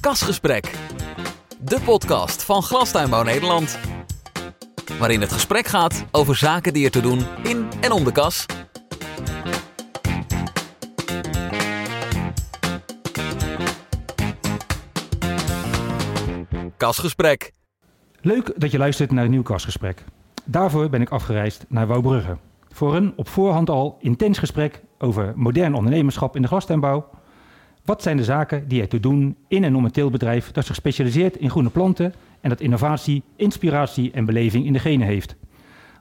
Kasgesprek. De podcast van Glastuinbouw Nederland. Waarin het gesprek gaat over zaken die er te doen in en om de kas. Kasgesprek. Leuk dat je luistert naar een nieuw kastgesprek. Daarvoor ben ik afgereisd naar Wouwbrugge. Voor een op voorhand al intens gesprek over modern ondernemerschap in de glastuinbouw. Wat zijn de zaken die er te doen in en om een teelbedrijf dat zich specialiseert in groene planten en dat innovatie, inspiratie en beleving in de genen heeft?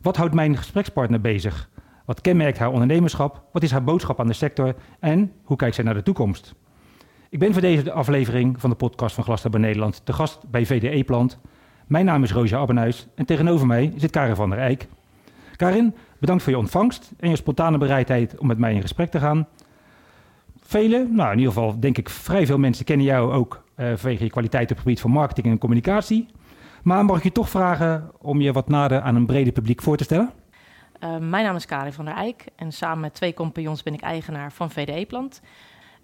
Wat houdt mijn gesprekspartner bezig? Wat kenmerkt haar ondernemerschap? Wat is haar boodschap aan de sector? En hoe kijkt zij naar de toekomst? Ik ben voor deze aflevering van de podcast van Glastuinbouw Nederland te gast bij VDE Plant. Mijn naam is Roosje Abbenhuis en tegenover mij zit Karin van der Eyck. Karin, bedankt voor je ontvangst en je spontane bereidheid om met mij in gesprek te gaan. Velen, nou in ieder geval denk ik vrij veel mensen kennen jou ook uh, vanwege je kwaliteit op het gebied van marketing en communicatie. Maar mag ik je toch vragen om je wat nader aan een breder publiek voor te stellen? Uh, mijn naam is Karin van der Eyck en samen met twee compagnons ben ik eigenaar van VDE Plant.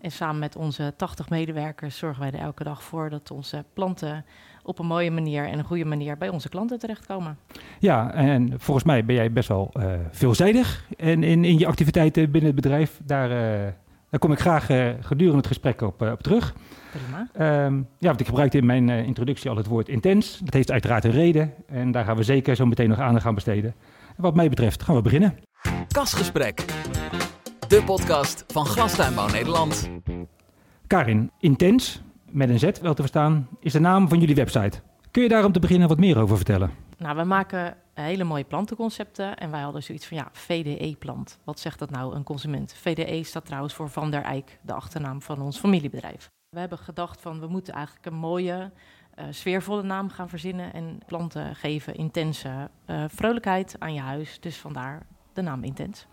En samen met onze 80 medewerkers zorgen wij er elke dag voor dat onze planten op een mooie manier en een goede manier bij onze klanten terechtkomen. Ja, en volgens mij ben jij best wel uh, veelzijdig en in, in je activiteiten binnen het bedrijf. Daar, daar kom ik graag uh, gedurende het gesprek op, op terug. Prima. Um, ja, want ik gebruikte in mijn introductie al het woord intens. Dat heeft uiteraard een reden en daar gaan we zeker zo meteen nog aandacht aan besteden. En wat mij betreft gaan we beginnen. Kasgesprek. De podcast van Glastuinbouw Nederland. Karin, intens, met een Z wel te verstaan, is de naam van jullie website. Kun je daar om te beginnen wat meer over vertellen? Nou, we maken hele mooie plantenconcepten en wij hadden zoiets van ja, VDE-plant. Wat zegt dat nou, een consument? VDE staat trouwens voor Van der Eyck, de achternaam van ons familiebedrijf. We hebben gedacht van we moeten eigenlijk een mooie, uh, sfeervolle naam gaan verzinnen en planten geven intense uh, vrolijkheid aan je huis. Dus vandaar de naam Intens.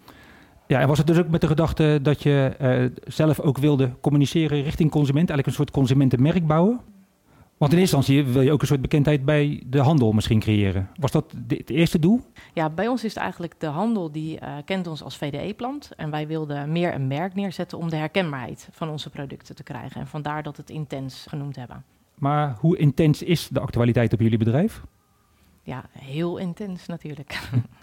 Ja, en was het dus ook met de gedachte dat je uh, zelf ook wilde communiceren richting consument, eigenlijk een soort consumentenmerk bouwen? Want in eerste instantie wil je ook een soort bekendheid bij de handel misschien creëren. Was dat het eerste doel? Ja, bij ons is het eigenlijk de handel die uh, kent ons als VDE-plant. En wij wilden meer een merk neerzetten om de herkenbaarheid van onze producten te krijgen. En vandaar dat we het intens genoemd hebben. Maar hoe intens is de actualiteit op jullie bedrijf? Ja, heel intens natuurlijk.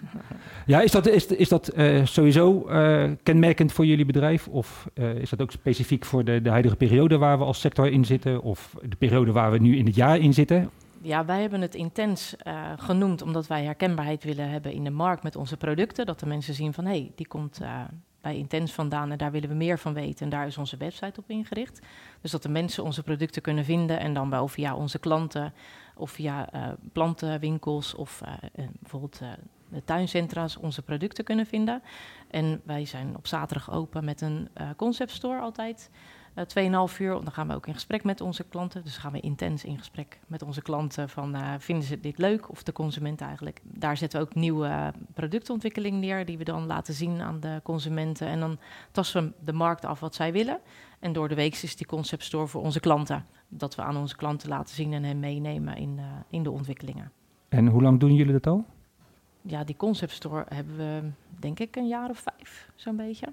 ja, is dat, is, is dat uh, sowieso uh, kenmerkend voor jullie bedrijf? Of uh, is dat ook specifiek voor de, de huidige periode waar we als sector in zitten? Of de periode waar we nu in het jaar in zitten? Ja, wij hebben het intens genoemd omdat wij herkenbaarheid willen hebben in de markt met onze producten. Dat de mensen zien van hé, hey, die komt bij Intens vandaan en daar willen we meer van weten. En daar is onze website op ingericht. Dus dat de mensen onze producten kunnen vinden en dan wel via onze klanten of via uh, plantenwinkels of uh, bijvoorbeeld uh, de tuincentra's onze producten kunnen vinden. En wij zijn op zaterdag open met een concept store altijd. 2,5 uur, dan gaan we ook in gesprek met onze klanten. Dus gaan we intens in gesprek met onze klanten van vinden ze dit leuk of de consument eigenlijk. Daar zetten we ook nieuwe productontwikkeling neer die we dan laten zien aan de consumenten. En dan tasten we de markt af wat zij willen. En door de week is die concept store voor onze klanten. Dat we aan onze klanten laten zien en hen meenemen in, uh, in de ontwikkelingen. En hoe lang doen jullie dat al? Ja, die concept store hebben we denk ik een jaar of vijf, zo'n beetje.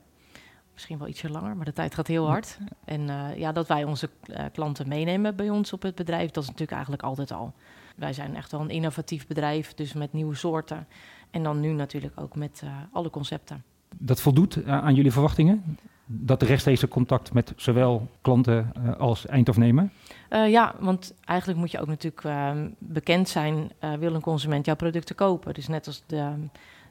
Misschien wel ietsje langer, maar de tijd gaat heel hard. En uh, ja, dat wij onze uh, klanten meenemen bij ons op het bedrijf, dat is natuurlijk eigenlijk altijd al. Wij zijn echt wel een innovatief bedrijf, dus met nieuwe soorten. En dan nu natuurlijk ook met alle concepten. Dat voldoet aan jullie verwachtingen? dat rechtstreekse contact met zowel klanten als eindafnemer? Ja, want eigenlijk moet je ook natuurlijk uh, bekend zijn, wil een consument jouw producten kopen. Dus net als de,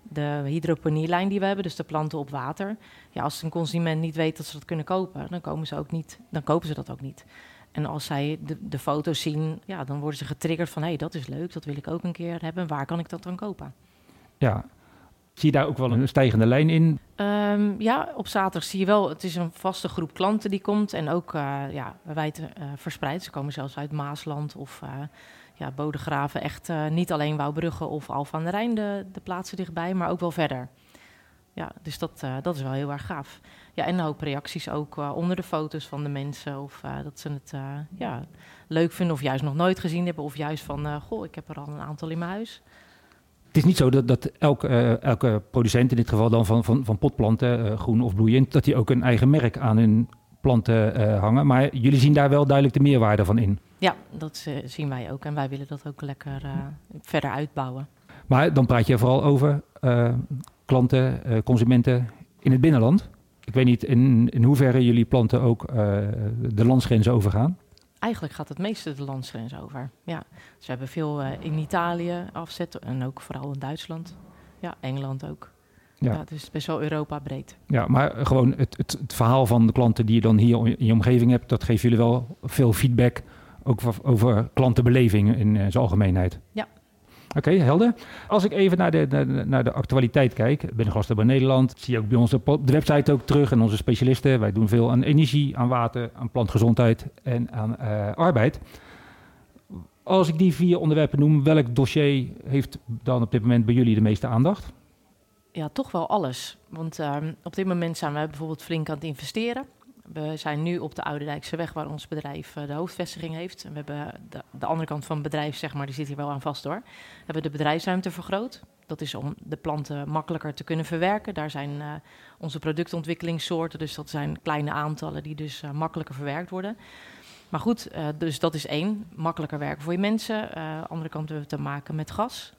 de hydroponielijn die we hebben, dus de planten op water. Ja, als een consument niet weet dat ze dat kunnen kopen, dan, komen ze ook niet, dan kopen ze dat ook niet. En als zij de, de foto's zien, ja, dan worden ze getriggerd van... hé, hey, dat is leuk, dat wil ik ook een keer hebben. Waar kan ik dat dan kopen? Ja, Zie je daar ook wel een stijgende lijn in? Um, ja, op zaterdag zie je wel, het is een vaste groep klanten die komt. En ook uh, ja, wijd uh, verspreid. Ze komen zelfs uit Maasland of uh, ja, Bodegraven. Echt niet alleen Wouwbrugge of Alphen aan de Rijn, de, de, plaatsen dichtbij, maar ook wel verder. Ja, dus dat, dat is wel heel erg gaaf. Ja, en een hoop reacties ook onder de foto's van de mensen. Of dat ze het ja, leuk vinden of juist nog nooit gezien hebben. Of juist van, goh, ik heb er al een aantal in mijn huis. Het is niet zo dat, dat elke, elke producent, in dit geval dan van, van, van potplanten, groen of bloeiend, dat die ook een eigen merk aan hun planten hangen. Maar jullie zien daar wel duidelijk de meerwaarde van in. Ja, dat uh, zien wij ook. En wij willen dat ook lekker uh, verder uitbouwen. Maar dan praat je vooral over uh, klanten, consumenten in het binnenland. Ik weet niet in, in hoeverre jullie planten ook de landsgrenzen overgaan. Eigenlijk gaat het meeste de landsgrens over. Ja. Dus we hebben veel in Italië afzetten en ook vooral in Duitsland. Ja, Engeland ook. Ja. is best wel Europa breed. Ja, maar gewoon het, het, het, verhaal van de klanten die je dan hier in je omgeving hebt, dat geeft jullie wel veel feedback, ook over klantenbeleving in uh, zijn algemeenheid. Ja. Oké, helder. Als ik even naar de, naar de, naar de actualiteit kijk, binnen bij Nederland, zie je ook bij op de website ook terug en onze specialisten. Wij doen veel aan energie, aan water, aan plantgezondheid en aan uh, arbeid. Als ik die vier onderwerpen noem, welk dossier heeft dan op dit moment bij jullie de meeste aandacht? Ja, toch wel alles. Want ehm, op dit moment zijn we bijvoorbeeld flink aan het investeren. We zijn nu op de Oude Dijkse weg waar ons bedrijf uh, de hoofdvestiging heeft. We hebben de, de, andere kant van het bedrijf, zeg maar, die zit hier wel aan vast hoor. We hebben de bedrijfsruimte vergroot. Dat is om de planten makkelijker te kunnen verwerken. Daar zijn uh, onze productontwikkelingssoorten, dus dat zijn kleine aantallen die dus makkelijker verwerkt worden. Maar goed, dus dat is één. Makkelijker werken voor je mensen. andere kant hebben we te maken met gas.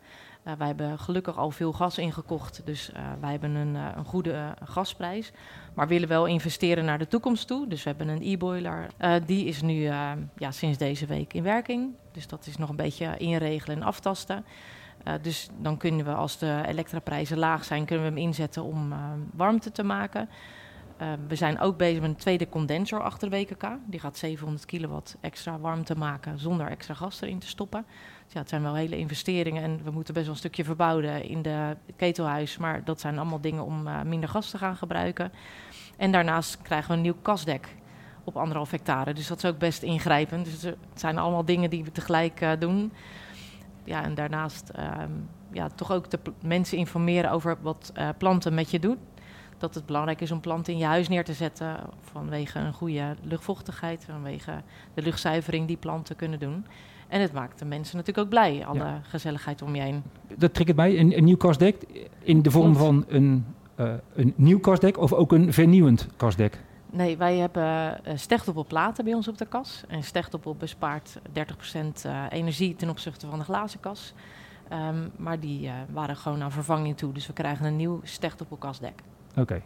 Uh, wij hebben gelukkig al veel gas ingekocht, dus uh, wij hebben een, uh, een goede gasprijs. Maar willen wel investeren naar de toekomst toe. Dus we hebben een e-boiler. die is nu ja, sinds deze week in werking. Dus dat is nog een beetje inregelen en aftasten. dus dan kunnen we, als de elektraprijzen laag zijn, kunnen we hem inzetten om warmte te maken. We zijn ook bezig met een tweede condensor achter de WKK. Die gaat 700 kilowatt extra warmte maken zonder extra gas erin te stoppen. Ja, het zijn wel hele investeringen en we moeten best wel een stukje verbouwen in de ketelhuis. Maar dat zijn allemaal dingen om uh, minder gas te gaan gebruiken. En daarnaast krijgen we een nieuw kasdek op anderhalf hectare. Dus dat is ook best ingrijpend. Dus het zijn allemaal dingen die we tegelijk uh, doen. Ja, en daarnaast um, ja, toch ook de mensen informeren over wat planten met je doen dat het belangrijk is om planten in je huis neer te zetten vanwege een goede luchtvochtigheid, vanwege de luchtzuivering die planten kunnen doen. En het maakt de mensen natuurlijk ook blij, alle gezelligheid om je heen. Dat triggert mij, een, een nieuw kastdek in de vorm van een, uh, een nieuw kastdek of ook een vernieuwend kastdek? Nee, wij hebben uh, stechtopelplaten bij ons op de kas. En stechtopel bespaart 30% uh, energie ten opzichte van de glazen kas. Um, maar die uh, waren gewoon aan vervanging toe. Dus we krijgen een nieuw stechtopelkastdek. Oké.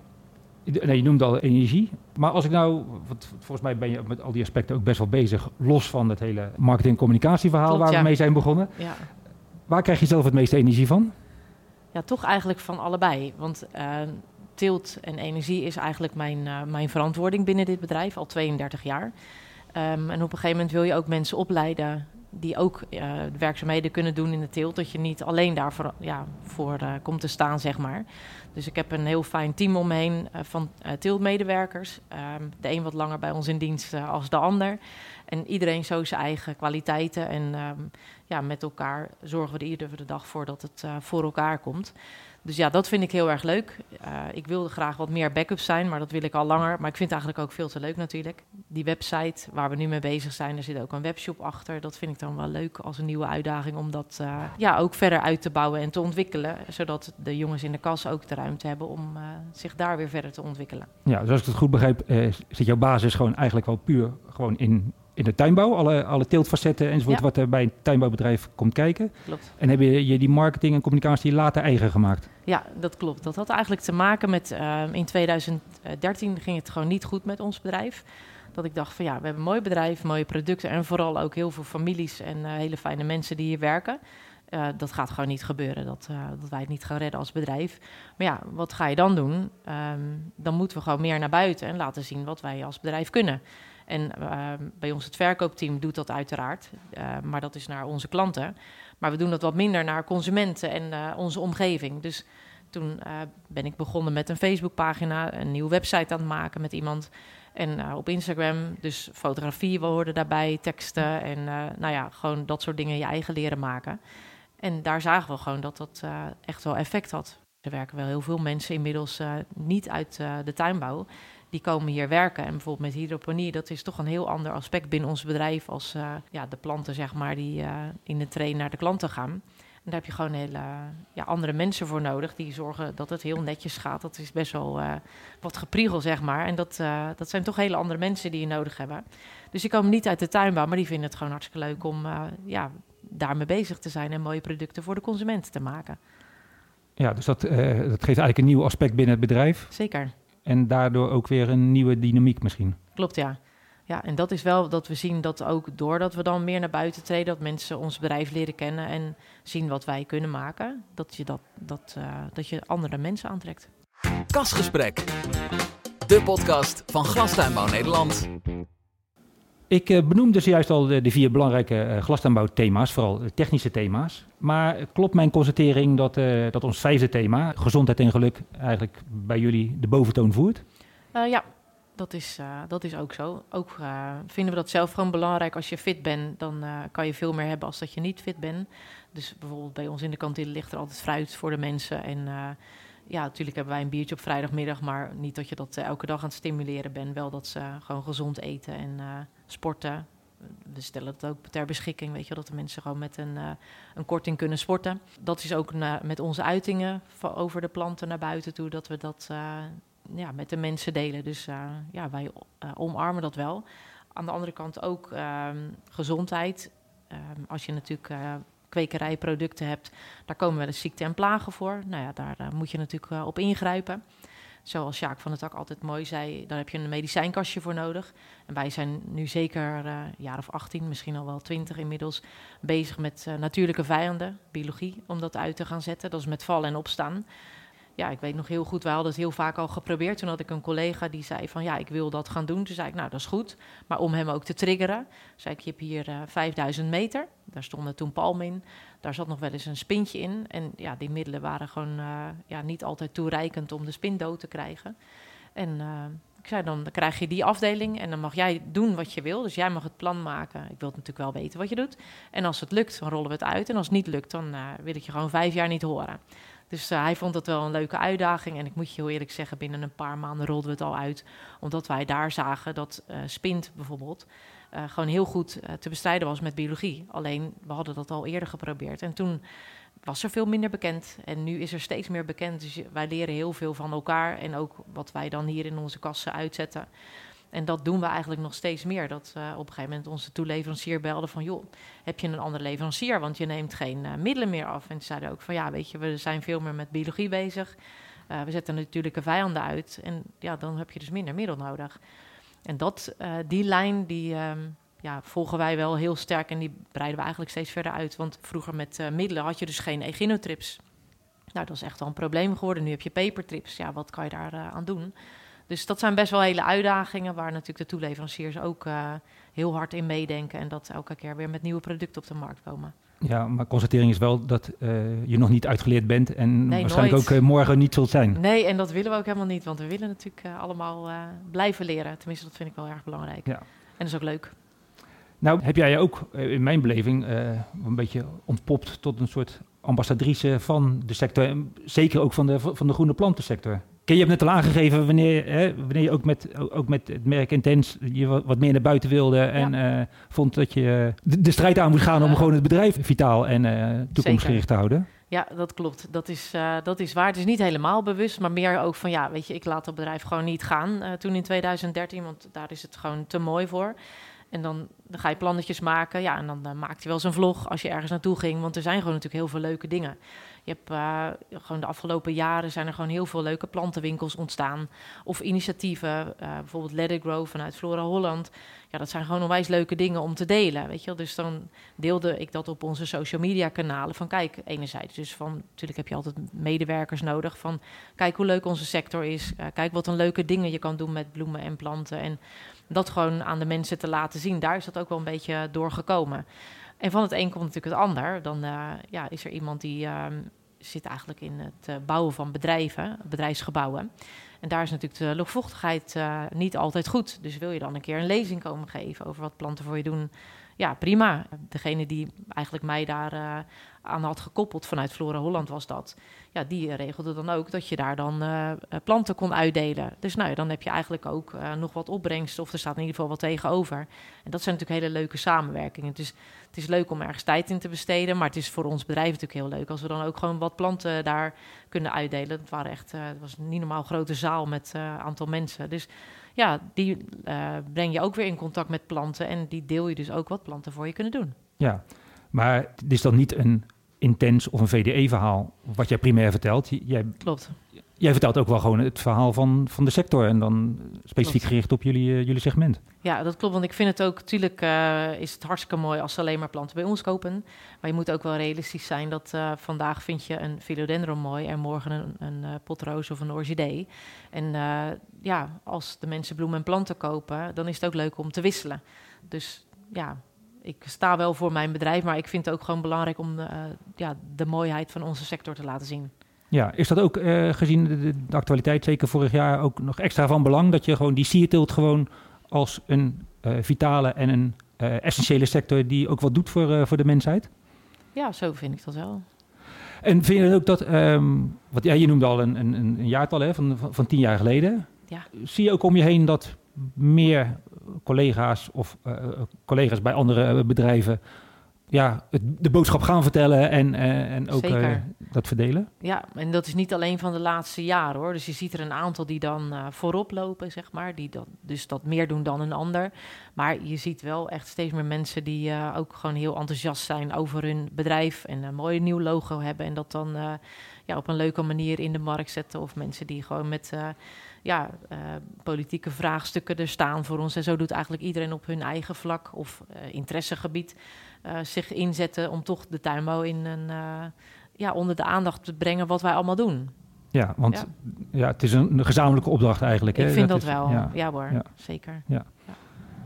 Nee, je noemde al energie. Maar als ik nou, want volgens mij ben je met al die aspecten ook best wel bezig, los van het hele marketing-communicatieverhaal waar we mee zijn begonnen. Ja. Waar krijg je zelf het meeste energie van? Ja, toch eigenlijk van allebei. Want uh, teelt en energie is eigenlijk mijn, uh, mijn verantwoording binnen dit bedrijf, al 32 jaar. Um, en op een gegeven moment wil je ook mensen opleiden die ook de werkzaamheden kunnen doen in de teelt. Dat je niet alleen daarvoor ja, voor, komt te staan, zeg maar. Dus ik heb een heel fijn team omheen uh, van teeltmedewerkers. Um, de een wat langer bij ons in dienst als de ander. En iedereen zo zijn eigen kwaliteiten. En um, ja, met elkaar zorgen we er iedere dag voor dat het voor elkaar komt. Dus ja, dat vind ik heel erg leuk. Uh, ik wilde graag wat meer backups zijn, maar dat wil ik al langer. Maar ik vind het eigenlijk ook veel te leuk natuurlijk. Die website waar we nu mee bezig zijn, er zit ook een webshop achter. Dat vind ik dan wel leuk als een nieuwe uitdaging om dat uh, ja, ook verder uit te bouwen en te ontwikkelen. Zodat de jongens in de kas ook de ruimte hebben om uh, zich daar weer verder te ontwikkelen. Ja, dus als ik het goed begrijp, zit jouw basis gewoon eigenlijk wel puur gewoon in in de tuinbouw, alle, alle teeltfacetten enzovoort, wat er bij een tuinbouwbedrijf komt kijken. Klopt. En heb je, je die marketing en communicatie later eigen gemaakt? Ja, dat klopt. Dat had eigenlijk te maken met, uh, in 2013 ging het gewoon niet goed met ons bedrijf. Dat ik dacht van ja, we hebben een mooi bedrijf, mooie producten en vooral ook heel veel families en uh, hele fijne mensen die hier werken. Uh, dat gaat gewoon niet gebeuren, dat, uh, dat wij het niet gaan redden als bedrijf. Maar ja, wat ga je dan doen? Um, dan moeten we gewoon meer naar buiten en laten zien wat wij als bedrijf kunnen. En uh, bij ons het verkoopteam doet dat uiteraard, uh, maar dat is naar onze klanten. Maar we doen dat wat minder naar consumenten en uh, onze omgeving. Dus toen ben ik begonnen met een Facebookpagina, een nieuwe website aan het maken met iemand. En op Instagram, dus fotografie, hoorden daarbij, teksten en nou ja, gewoon dat soort dingen je eigen leren maken. En daar zagen we gewoon dat dat echt wel effect had. Er werken wel heel veel mensen inmiddels niet uit de tuinbouw die komen hier werken. En bijvoorbeeld met hydroponie, dat is toch een heel ander aspect binnen ons bedrijf als uh, ja, de planten, zeg maar, die uh, in de train naar de klanten gaan. En daar heb je gewoon hele ja, andere mensen voor nodig die zorgen dat het heel netjes gaat. Dat is best wel uh, wat gepriegel, zeg maar. En dat, dat zijn toch hele andere mensen die je nodig hebben. Dus die komen niet uit de tuinbouw, maar die vinden het gewoon hartstikke leuk om ja, daarmee bezig te zijn en mooie producten voor de consument te maken. Ja, dus dat, dat geeft eigenlijk een nieuw aspect binnen het bedrijf. Zeker. En daardoor ook weer een nieuwe dynamiek misschien. Klopt, ja. Ja, en dat is wel dat we zien dat ook doordat we dan meer naar buiten treden, dat mensen ons bedrijf leren kennen en zien wat wij kunnen maken, dat je, dat, dat, uh, dat je andere mensen aantrekt. Kasgesprek, de podcast van Glastuinbouw Nederland. Ik uh, benoemde zojuist al de, vier belangrijke uh, glastuinbouwthema's, vooral technische thema's. Maar klopt mijn constatering dat, dat ons vijfde thema, gezondheid en geluk, eigenlijk bij jullie de boventoon voert? ja, dat is, dat is ook zo. Ook vinden we dat zelf gewoon belangrijk. Als je fit bent, dan kan je veel meer hebben als dat je niet fit bent. Dus bijvoorbeeld bij ons in de kantine ligt er altijd fruit voor de mensen. En ja, natuurlijk hebben wij een biertje op vrijdagmiddag, maar niet dat je dat elke dag aan het stimuleren bent. Wel dat ze gewoon gezond eten en sporten. We stellen het ook ter beschikking, weet je, dat de mensen gewoon met een, een korting kunnen sporten. Dat is ook met onze uitingen over de planten naar buiten toe, dat we dat ja, met de mensen delen. Dus ja, wij omarmen dat wel. Aan de andere kant ook um, gezondheid. Um, als je natuurlijk kwekerijproducten hebt, daar komen wel eens ziekten en plagen voor. Nou ja, daar moet je natuurlijk op ingrijpen. Zoals Sjaak van der Tak altijd mooi zei, daar heb je een medicijnkastje voor nodig. En wij zijn nu zeker een jaar of 18, misschien al wel 20 inmiddels, bezig met natuurlijke vijanden, biologie, om dat uit te gaan zetten. Dat is met vallen en opstaan ja, ik weet nog heel goed, we hadden het heel vaak al geprobeerd. Toen had ik een collega die zei van ja, ik wil dat gaan doen. Toen zei ik, nou dat is goed. Maar om hem ook te triggeren, zei ik, je hebt hier uh, 5000 meter. Daar stonden toen palmen in. Daar zat nog wel eens een spintje in. En ja, die middelen waren gewoon uh, ja, niet altijd toereikend om de spin dood te krijgen. En uh, ik zei dan, dan krijg je die afdeling en dan mag jij doen wat je wil. Dus jij mag het plan maken. Ik wil natuurlijk wel weten wat je doet. En als het lukt, dan rollen we het uit. En als het niet lukt, dan wil ik je gewoon vijf jaar niet horen. Dus uh, hij vond het wel een leuke uitdaging. En ik moet je heel eerlijk zeggen, binnen een paar maanden rolden we het al uit. Omdat wij daar zagen dat uh, spint bijvoorbeeld uh, gewoon heel goed te bestrijden was met biologie. Alleen, we hadden dat al eerder geprobeerd. En toen was er veel minder bekend. En nu is er steeds meer bekend. Dus wij leren heel veel van elkaar. En ook wat wij dan hier in onze kassen uitzetten. En dat doen we eigenlijk nog steeds meer. Dat uh, op een gegeven moment onze toeleverancier belde van... joh, heb je een andere leverancier? Want je neemt geen uh, middelen meer af. En ze zeiden ook van ja, weet je, we zijn veel meer met biologie bezig. Uh, we zetten natuurlijke vijanden uit. En ja, dan heb je dus minder middel nodig. En dat, die lijn, die um, ja, volgen wij wel heel sterk... en die breiden we eigenlijk steeds verder uit. Want vroeger met middelen had je dus geen echinotrips. Nou, dat is echt wel een probleem geworden. Nu heb je pepertrips. Ja, wat kan je daar aan doen? Dus dat zijn best wel hele uitdagingen waar natuurlijk de toeleveranciers ook uh, heel hard in meedenken en dat elke keer weer met nieuwe producten op de markt komen. Ja, maar constatering is wel dat uh, je nog niet uitgeleerd bent en nee, waarschijnlijk nooit. ook uh, morgen niet zult zijn. Nee, en dat willen we ook helemaal niet, want we willen natuurlijk allemaal blijven leren. Tenminste, dat vind ik wel erg belangrijk. Ja. En dat is ook leuk. Nou, heb jij ook in mijn beleving een beetje ontpopt tot een soort ambassadrice van de sector, zeker ook van de, van de groene plantensector je hebt net al aangegeven wanneer, hè, wanneer je ook met, ook met het merk Intens je wat, meer naar buiten wilde en ja. uh, vond dat je de, de, strijd aan moet gaan om gewoon het bedrijf vitaal en uh, toekomstgericht te houden. Ja, dat klopt. Dat is, uh, dat is waar. Het is niet helemaal bewust, maar meer ook van ja, weet je, ik laat het bedrijf gewoon niet gaan toen in 2013, want daar is het gewoon te mooi voor. En dan, dan ga je plannetjes maken. Ja, en dan maakt hij wel eens een vlog als je ergens naartoe ging. Want er zijn gewoon natuurlijk heel veel leuke dingen. Je hebt uh, gewoon de afgelopen jaren zijn er gewoon heel veel leuke plantenwinkels ontstaan. Of initiatieven, uh, bijvoorbeeld Let Grow vanuit Flora Holland. Ja, dat zijn gewoon onwijs leuke dingen om te delen, weet je Dus dan deelde ik dat op onze social media kanalen. Van kijk, enerzijds dus van, natuurlijk heb je altijd medewerkers nodig. Van kijk hoe leuk onze sector is. kijk wat een leuke dingen je kan doen met bloemen en planten. En dat gewoon aan de mensen te laten zien, daar is dat ook wel een beetje doorgekomen. En van het een komt natuurlijk het ander. Dan uh, ja, is er iemand die uh, zit eigenlijk in het uh, bouwen van bedrijven, bedrijfsgebouwen. En daar is natuurlijk de luchtvochtigheid uh, niet altijd goed. Dus wil je dan een keer een lezing komen geven over wat planten voor je doen? Ja, prima. Degene die eigenlijk mij daar uh, aan had gekoppeld vanuit Flora Holland was dat. Ja, die regelde dan ook dat je daar dan uh, planten kon uitdelen. Dus nou, dan heb je eigenlijk ook nog wat opbrengst of er staat in ieder geval wat tegenover. En dat zijn natuurlijk hele leuke samenwerkingen. Dus het is leuk om ergens tijd in te besteden, maar het is voor ons bedrijf natuurlijk heel leuk als we dan ook gewoon wat planten daar kunnen uitdelen. Het waren echt, het was een niet normaal grote zaal met een aantal mensen. Dus ja, die breng je ook weer in contact met planten en die deel je dus ook wat planten voor je kunnen doen. Ja, maar het is dan niet een intens of een VDE-verhaal, wat jij primair vertelt. Jij, Klopt. Jij vertelt ook wel gewoon het verhaal van, van de sector en dan specifiek klopt. gericht op jullie, uh, jullie segment. Ja, dat klopt, want ik vind het ook, natuurlijk uh, is het hartstikke mooi als ze alleen maar planten bij ons kopen. Maar je moet ook wel realistisch zijn dat uh, vandaag vind je een philodendron mooi en morgen een, een potroos of een orchidee. En ja, als de mensen bloemen en planten kopen, dan is het ook leuk om te wisselen. Dus ja, ik sta wel voor mijn bedrijf, maar ik vind het ook gewoon belangrijk om ja, de mooiheid van onze sector te laten zien. Ja, is dat ook uh, gezien de, de, actualiteit, zeker vorig jaar, ook nog extra van belang dat je gewoon die sierteelt gewoon als een uh, vitale en een essentiële sector die ook wat doet voor, voor de mensheid? Ja, zo vind ik dat wel. En vind je ook dat, um, wat ja, je noemde al een, een, een jaartal hè, van, van, van tien jaar geleden. Ja. Zie je ook om je heen dat meer collega's of collega's bij andere bedrijven ja, het, de boodschap gaan vertellen en, uh, en ook uh, dat verdelen? Ja, en dat is niet alleen van de laatste jaren hoor. Dus je ziet er een aantal die dan uh, voorop lopen, zeg maar. Die dat, dus dat meer doen dan een ander. Maar je ziet wel echt steeds meer mensen die ook gewoon heel enthousiast zijn over hun bedrijf. En een mooi nieuw logo hebben. En dat dan ja, op een leuke manier in de markt zetten. Of mensen die gewoon met ja, uh, politieke vraagstukken er staan voor ons. En zo doet eigenlijk iedereen op hun eigen vlak of uh, interessegebied zich inzetten om toch de tuinbouw in een, ja, onder de aandacht te brengen wat wij allemaal doen. Ja, want ja. ja het is een, gezamenlijke opdracht eigenlijk. Ik hè? vind dat, is, wel, ja, ja hoor, ja. zeker. Ja.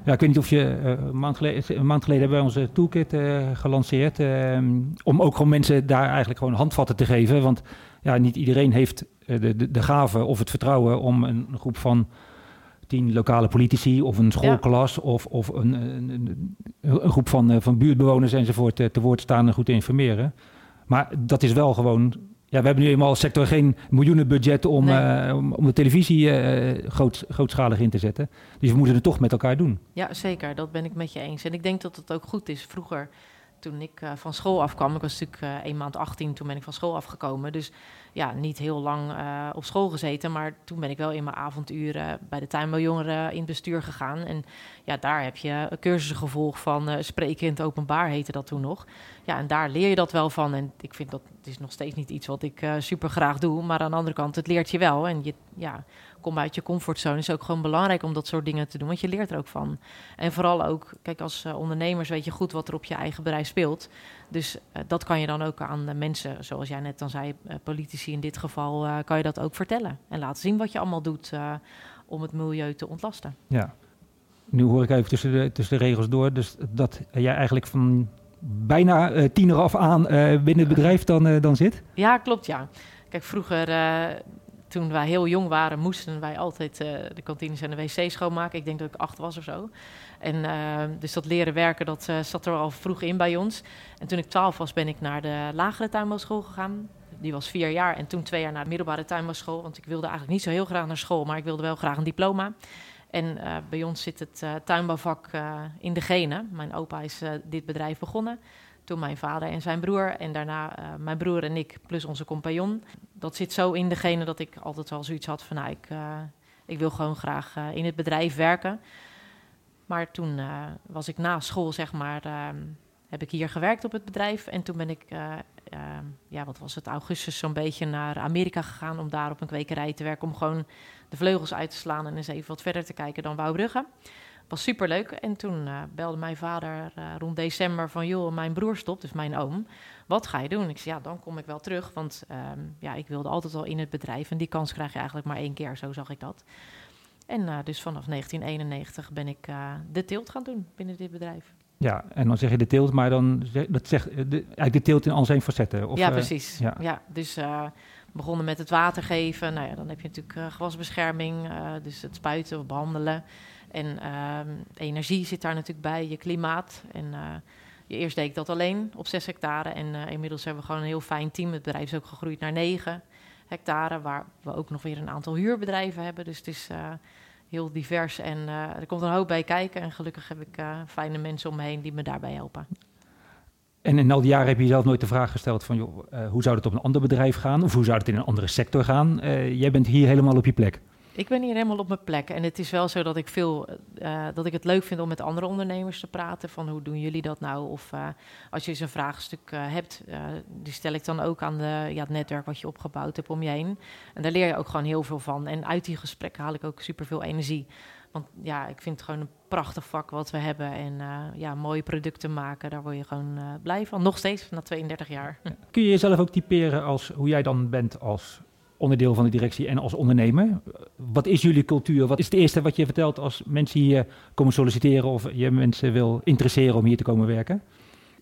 Ja, ik weet niet of je uh, een, maand geleden, een maand geleden hebben wij onze toolkit uh, gelanceerd. Uh, om ook gewoon mensen daar eigenlijk gewoon handvatten te geven. Want ja, niet iedereen heeft de, de, de gave of het vertrouwen om een, een groep van tien lokale politici of een schoolklas ja. of, of een, een, een, een, groep van, van buurtbewoners enzovoort te woord staan en goed te informeren. Maar dat is wel gewoon ja, we hebben nu eenmaal als sector geen miljoenenbudget om, nee. uh, om, om, de televisie uh, groot, grootschalig in te zetten. Dus we moeten het toch met elkaar doen. Ja, zeker. Dat ben ik met je eens. En ik denk dat het ook goed is. Vroeger, toen ik uh, van school afkwam, ik was natuurlijk één maand 18, toen ben ik van school afgekomen. Dus ja, niet heel lang uh, op school gezeten, maar toen ben ik wel in mijn avonduren bij de tuinbouwjongeren in bestuur gegaan. En ja, daar heb je cursussen gevolgd van uh, spreken in het openbaar, heette dat toen nog. Ja, en daar leer je dat wel van. En ik vind dat het is nog steeds niet iets wat ik uh, super graag doe, maar aan de andere kant, het leert je wel. En je, ja, kom uit je comfortzone. is ook gewoon belangrijk om dat soort dingen te doen, want je leert er ook van. En vooral ook, kijk, als uh, ondernemers weet je goed wat er op je eigen bedrijf speelt. Dus uh, dat kan je dan ook aan de mensen, zoals jij net dan zei, uh, politici in dit geval, kan je dat ook vertellen. En laten zien wat je allemaal doet om het milieu te ontlasten. Ja, nu hoor ik even tussen de, tussen de regels door, dus dat jij eigenlijk van bijna tiener af aan binnen het bedrijf dan, dan zit? Ja, klopt ja. Kijk, vroeger toen wij heel jong waren, moesten wij altijd uh, de kantines en de wc schoonmaken. Ik denk dat ik acht was of zo. En uh, dus dat leren werken, dat uh, zat er al vroeg in bij ons. En toen ik twaalf was, ben ik naar de lagere tuinbouwschool gegaan. Die was vier jaar. En toen twee jaar naar de middelbare tuinbouwschool. Want ik wilde eigenlijk niet zo heel graag naar school, maar ik wilde wel graag een diploma. En bij ons zit het tuinbouwvak in de genen. Mijn opa is dit bedrijf begonnen. Toen mijn vader en zijn broer en daarna uh, mijn broer en ik plus onze compagnon. Dat zit zo in degene dat ik altijd al zoiets had van nou, ik, uh, ik wil gewoon graag uh, in het bedrijf werken. Maar toen was ik na school, zeg maar, ehm, heb ik hier gewerkt op het bedrijf. En toen ben ik, ehm, ja, wat was het, augustus zo'n beetje naar Amerika gegaan om daar op een kwekerij te werken. Om gewoon de vleugels uit te slaan en eens even wat verder te kijken dan Wouwbrugge was superleuk. En toen uh, belde mijn vader uh, rond december van... joh, mijn broer stopt, dus mijn oom. Wat ga je doen? Ik zei, ja, dan kom ik wel terug. Want um, ja, ik wilde altijd al in het bedrijf. En die kans krijg je eigenlijk maar één keer, zo zag ik dat. En uh, dus vanaf 1991 ben ik de teelt gaan doen binnen dit bedrijf. Ja, en dan zeg je de teelt, maar dan zeg, dat zegt de, eigenlijk de teelt in al zijn facetten. Of, ja, precies. Ja. ja. dus begonnen met het water geven. Nou ja, dan heb je natuurlijk gewasbescherming, dus het spuiten of behandelen. En ehm, energie zit daar natuurlijk bij, je klimaat. En uh, eerst deed ik dat alleen op 6 hectare. En inmiddels hebben we gewoon een heel fijn team. Het bedrijf is ook gegroeid naar 9 hectare, waar we ook nog weer een aantal huurbedrijven hebben. Dus het is heel divers en er komt een hoop bij kijken. En gelukkig heb ik fijne mensen om me heen die me daarbij helpen. En in al die jaren heb je jezelf nooit de vraag gesteld van, joh, hoe zou het op een ander bedrijf gaan? Of hoe zou het in een andere sector gaan? Jij bent hier helemaal op je plek. Ik ben hier helemaal op mijn plek. En het is wel zo dat ik veel uh, dat ik het leuk vind om met andere ondernemers te praten. Van hoe doen jullie dat nou? Of als je eens een vraagstuk hebt, die stel ik dan ook aan de, ja, het netwerk wat je opgebouwd hebt om je heen. En daar leer je ook gewoon heel veel van. En uit die gesprekken haal ik ook superveel energie. Want ja, ik vind het gewoon een prachtig vak wat we hebben. En ja, mooie producten maken, daar word je gewoon blij van. Nog steeds, na 32 jaar. Kun je jezelf ook typeren als hoe jij dan bent als onderdeel van de directie en als ondernemer? Wat is jullie cultuur? Wat is het eerste wat je vertelt als mensen hier komen solliciteren of je mensen wil interesseren om hier te komen werken?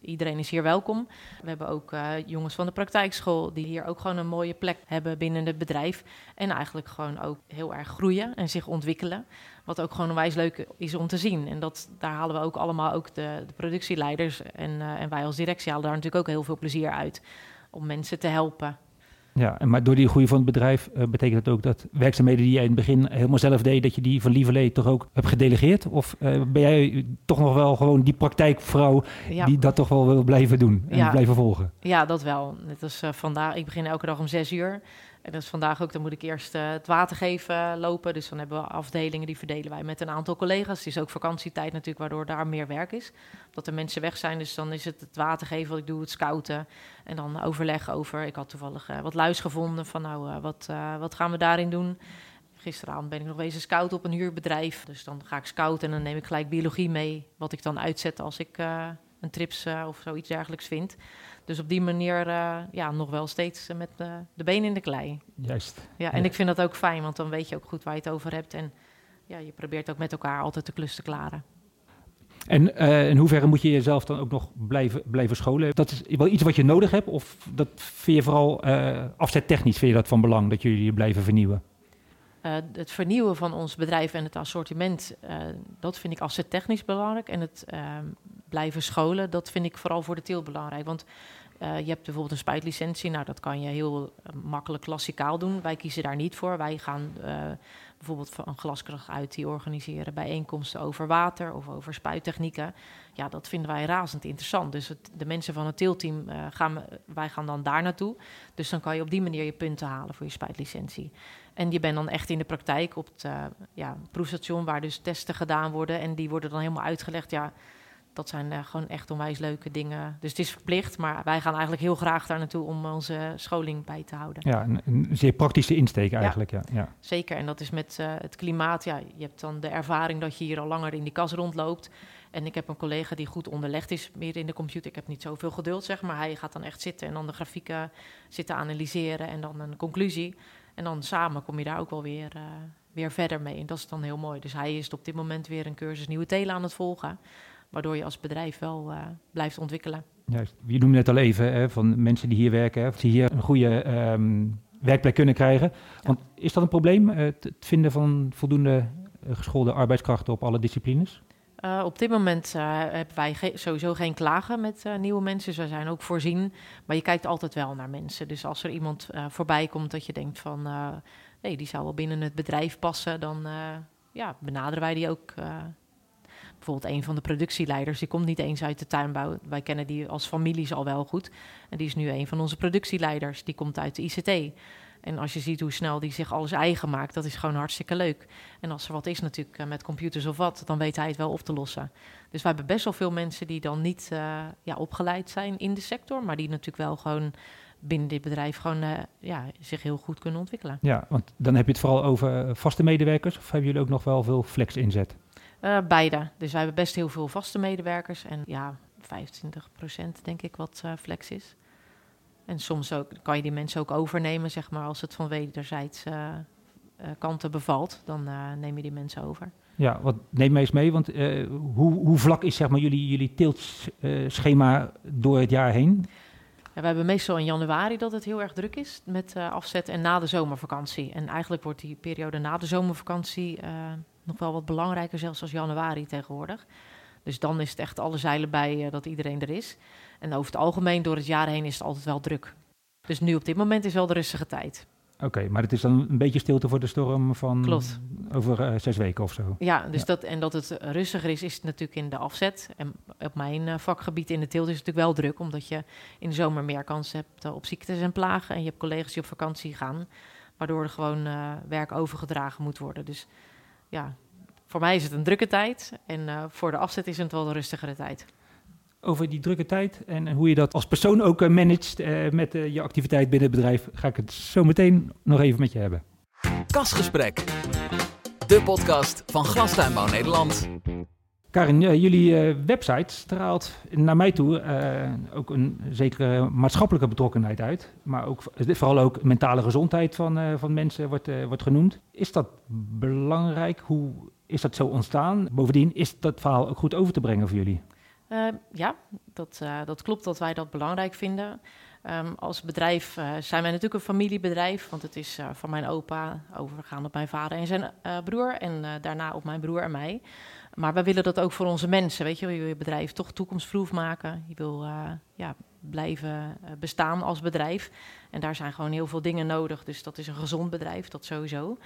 Iedereen is hier welkom. We hebben ook uh, jongens van de praktijkschool die hier ook gewoon een mooie plek hebben binnen het bedrijf. En eigenlijk gewoon ook heel erg groeien en zich ontwikkelen. Wat ook gewoon onwijs leuk is om te zien. En dat, daar halen we ook allemaal ook de, de productieleiders en, uh, en wij als directie halen daar natuurlijk ook heel veel plezier uit. Om mensen te helpen. Ja, en maar door die groei van het bedrijf uh, betekent het ook dat werkzaamheden die jij in het begin helemaal zelf deed, dat je die van Lieverlee toch ook hebt gedelegeerd? Of uh, ben jij toch nog wel gewoon die praktijkvrouw ja. die dat toch wel wil blijven doen en ja. blijven volgen? Ja, dat wel. Net als uh, vandaag, ik begin elke dag om zes uur. En dat is vandaag ook, dan moet ik eerst uh, het water geven lopen. Dus dan hebben we afdelingen, die verdelen wij met een aantal collega's. Het is ook vakantietijd natuurlijk, waardoor daar meer werk is. Dat er mensen weg zijn, dus dan is het het water geven wat ik doe, het scouten. En dan overleg over, ik had toevallig uh, wat luis gevonden van nou, uh, wat, wat gaan we daarin doen? Gisteravond ben ik nog wezen scouten op een huurbedrijf. Dus dan ga ik scouten en dan neem ik gelijk biologie mee. Wat ik dan uitzet als ik een trips of zoiets dergelijks vind. Dus op die manier uh, ja, nog wel steeds met uh, de benen in de klei. Juist. Ja, en ja. ik vind dat ook fijn, want dan weet je ook goed waar je het over hebt. En ja, je probeert ook met elkaar altijd de klus te klaren. En uh, in hoeverre moet je jezelf dan ook nog blijven, blijven scholen? Dat is wel iets wat je nodig hebt? Of dat vind je vooral afzettechnisch vind je dat van belang, dat jullie je blijven vernieuwen? Uh, het vernieuwen van ons bedrijf en het assortiment, uh, dat vind ik afzettechnisch belangrijk. En het uh, blijven scholen, dat vind ik vooral voor de teelt belangrijk. Want je hebt bijvoorbeeld een spuitlicentie, nou dat kan je heel makkelijk klassikaal doen. Wij kiezen daar niet voor. Wij gaan bijvoorbeeld van glaskracht uit die organiseren bijeenkomsten over water of over spuittechnieken. Ja, dat vinden wij razend interessant. Dus de mensen van het teelteam, gaan, wij gaan dan daar naartoe. Dus dan kan je op die manier je punten halen voor je spuitlicentie. En je bent dan echt in de praktijk op het ja, proefstation waar dus testen gedaan worden. En die worden dan helemaal uitgelegd. Ja, dat zijn uh, gewoon echt onwijs leuke dingen. Dus het is verplicht, maar wij gaan eigenlijk heel graag daar naartoe om onze scholing bij te houden. Ja, een, een zeer praktische insteek eigenlijk. Ja. Ja, ja. Zeker, en dat is met uh, het klimaat. Ja, je hebt dan de ervaring dat je hier al langer in die kas rondloopt. En ik heb een collega die goed onderlegd is, meer in de computer. Ik heb niet zoveel geduld, zeg maar. Hij gaat dan echt zitten en dan de grafieken zitten analyseren en dan een conclusie. En dan samen kom je daar ook wel weer, uh, weer verder mee. En dat is dan heel mooi. Dus hij is op dit moment weer een cursus nieuwe telen aan het volgen. Waardoor je als bedrijf wel uh, blijft ontwikkelen. Juist. Je noemde net al even hè, van mensen die hier werken, of die hier een goede um, werkplek kunnen krijgen. Want ja. is dat een probleem, uh, het vinden van voldoende geschoolde arbeidskrachten op alle disciplines? Uh, op dit moment uh, hebben wij ge sowieso geen klagen met uh, nieuwe mensen. We zijn ook voorzien. Maar je kijkt altijd wel naar mensen. Dus als er iemand voorbij komt dat je denkt van... nee, die zou wel binnen het bedrijf passen... dan ja, benaderen wij die ook. Bijvoorbeeld een van de productieleiders... die komt niet eens uit de tuinbouw. Wij kennen die als families al wel goed. En die is nu een van onze productieleiders. Die komt uit de ICT. En als je ziet hoe snel die zich alles eigen maakt, dat is gewoon hartstikke leuk. En als er wat is natuurlijk uh, met computers of wat, dan weet hij het wel op te lossen. Dus we hebben best wel veel mensen die dan niet uh, ja, opgeleid zijn in de sector, maar die natuurlijk wel gewoon binnen dit bedrijf gewoon uh, ja, zich heel goed kunnen ontwikkelen. Ja, want dan heb je het vooral over vaste medewerkers of hebben jullie ook nog wel veel flex inzet? Beide. Dus wij hebben best heel veel vaste medewerkers en ja, 25% denk ik wat flex is. En soms ook, kan je die mensen ook overnemen, zeg maar, als het van wederzijds uh, uh, kanten bevalt, dan uh, neem je die mensen over. Ja, wat neem me eens mee, want hoe, hoe vlak is zeg maar, jullie, jullie teeltschema door het jaar heen? Ja, we hebben meestal in januari dat het heel erg druk is met uh, afzet en na de zomervakantie. En eigenlijk wordt die periode na de zomervakantie uh, nog wel wat belangrijker, zelfs als januari tegenwoordig. Dus dan is het echt alle zeilen bij uh, dat iedereen er is. En over het algemeen door het jaar heen is het altijd wel druk. Dus nu op dit moment is wel de rustige tijd. Oké, maar het is dan een beetje stilte voor de storm van Klopt. over uh, zes weken of zo. Ja, dus Dat, en dat het rustiger is, is het natuurlijk in de afzet. En op mijn uh, vakgebied in de teelt is het natuurlijk wel druk, omdat je in de zomer meer kans hebt uh, op ziektes en plagen. En je hebt collega's die op vakantie gaan, waardoor er gewoon werk overgedragen moet worden. Dus ja, voor mij is het een drukke tijd en voor de afzet is het wel een rustigere tijd over die drukke tijd en hoe je dat als persoon ook uh, managt uh, met uh, je activiteit binnen het bedrijf, ga ik het zo meteen nog even met je hebben. Kasgesprek, de podcast van Glastuinbouw Nederland. Karin, jullie website straalt naar mij toe ook een zekere maatschappelijke betrokkenheid uit, maar ook, vooral ook mentale gezondheid van, van mensen wordt, wordt genoemd. Is dat belangrijk? Hoe is dat zo ontstaan? Bovendien, is dat verhaal ook goed over te brengen voor jullie? Ja, dat, dat klopt dat wij dat belangrijk vinden. Um, als bedrijf zijn wij natuurlijk een familiebedrijf, want het is van mijn opa overgegaan op mijn vader en zijn broer en daarna op mijn broer en mij. Maar wij willen dat ook voor onze mensen, weet je, je wil je bedrijf toch toekomstproof maken. Je wil ja, blijven bestaan als bedrijf. En daar zijn gewoon heel veel dingen nodig, dus dat is een gezond bedrijf, dat sowieso.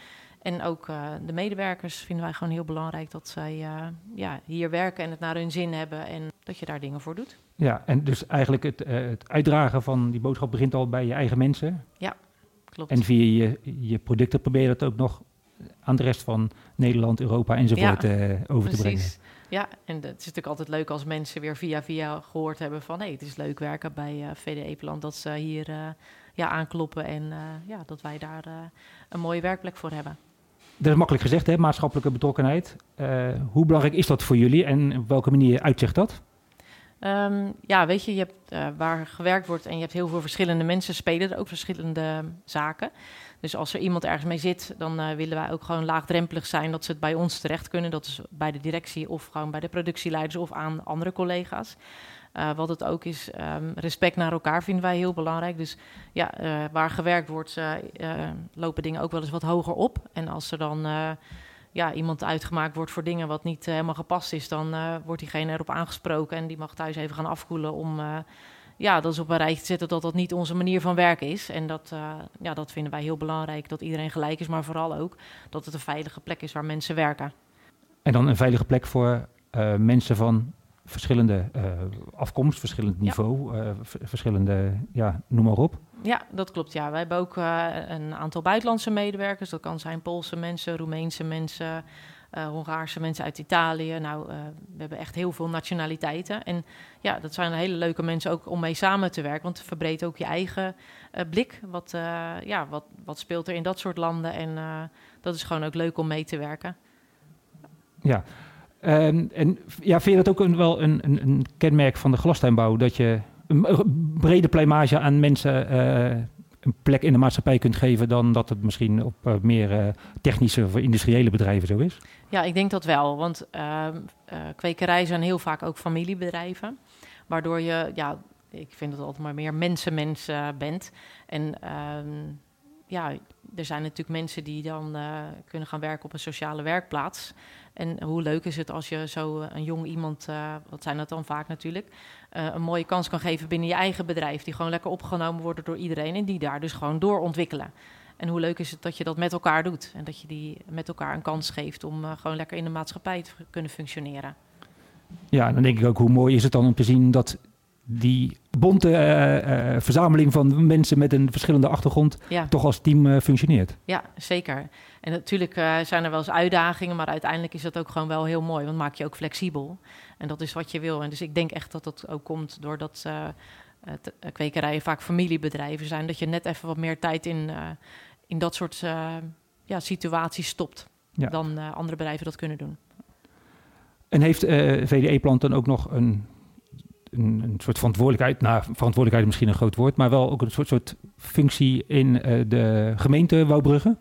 En ook uh, de medewerkers vinden wij gewoon heel belangrijk dat zij uh, ja, hier werken en het naar hun zin hebben en dat je daar dingen voor doet. Ja, en dus eigenlijk het, het uitdragen van die boodschap begint al bij je eigen mensen. Ja, klopt. En via je, je producten probeer je dat ook nog aan de rest van Nederland, Europa enzovoort ja, over precies. te brengen. Ja, en het is natuurlijk altijd leuk als mensen weer via via gehoord hebben van... hé, hey, het is leuk werken bij uh, VDE Plan, dat ze hier uh, ja, aankloppen... en uh, ja, dat wij daar een mooie werkplek voor hebben. Dat is makkelijk gezegd, hè, maatschappelijke betrokkenheid. Uh, hoe belangrijk is dat voor jullie en op welke manier uitzicht dat? Um, ja, weet je, je hebt, uh, waar gewerkt wordt en je hebt heel veel verschillende mensen, spelen er ook verschillende zaken. Dus als er iemand ergens mee zit, dan uh, willen wij ook gewoon laagdrempelig zijn dat ze het bij ons terecht kunnen. Dat is bij de directie of gewoon bij de productieleiders of aan andere collega's. Uh, wat het ook is, um, respect naar elkaar vinden wij heel belangrijk. Dus ja, uh, waar gewerkt wordt, lopen dingen ook wel eens wat hoger op. En als er dan ja, iemand uitgemaakt wordt voor dingen wat niet helemaal gepast is, dan wordt diegene erop aangesproken en die mag thuis even gaan afkoelen om ja, dat is op een rijtje te zetten dat dat niet onze manier van werken is. En dat, ja, dat vinden wij heel belangrijk, dat iedereen gelijk is, maar vooral ook dat het een veilige plek is waar mensen werken. En dan een veilige plek voor mensen van verschillende uh, afkomst, verschillend niveau, ja. verschillende, ja, noem maar op. Ja, dat klopt. Ja, wij hebben ook een aantal buitenlandse medewerkers. Dat kan zijn Poolse mensen, Roemeense mensen, Hongaarse mensen uit Italië. Nou, we hebben echt heel veel nationaliteiten. En ja, dat zijn hele leuke mensen ook om mee samen te werken. Want het verbreedt ook je eigen blik. Wat, ja, wat, wat speelt er in dat soort landen? En dat is gewoon ook leuk om mee te werken. Ja, Um, en ja, vind je dat ook een, wel een, een, kenmerk van de glastuinbouw? Dat je een brede pleimage aan mensen uh, een plek in de maatschappij kunt geven... dan dat het misschien op uh, meer uh, technische of industriële bedrijven zo is? Ja, ik denk dat wel. Want kwekerijen zijn heel vaak ook familiebedrijven. Waardoor je, ja, ik vind dat altijd maar meer mensen-mens bent. En ja, er zijn natuurlijk mensen die dan uh, kunnen gaan werken op een sociale werkplaats. En hoe leuk is het als je zo een jong iemand, uh, wat zijn dat dan vaak natuurlijk, uh, een mooie kans kan geven binnen je eigen bedrijf. Die gewoon lekker opgenomen worden door iedereen en die daar dus gewoon door ontwikkelen. En hoe leuk is het dat je dat met elkaar doet en dat je die met elkaar een kans geeft om gewoon lekker in de maatschappij te kunnen functioneren. Ja, dan denk ik ook hoe mooi is het dan om te zien dat die bonte uh, uh, verzameling van mensen met een verschillende achtergrond ja. toch als team uh, functioneert. Ja, zeker. En natuurlijk zijn er wel eens uitdagingen, maar uiteindelijk is dat ook gewoon wel heel mooi, want maak je ook flexibel. En dat is wat je wil. En dus ik denk echt dat dat ook komt doordat kwekerijen vaak familiebedrijven zijn, dat je net even wat meer tijd in, in dat soort ja, situaties stopt ja. dan andere bedrijven dat kunnen doen. En heeft VDE-plant dan ook nog een een, een, soort verantwoordelijkheid, nou, verantwoordelijkheid is misschien een groot woord, maar wel ook een soort, soort functie in uh, de gemeente Wouwbrugge?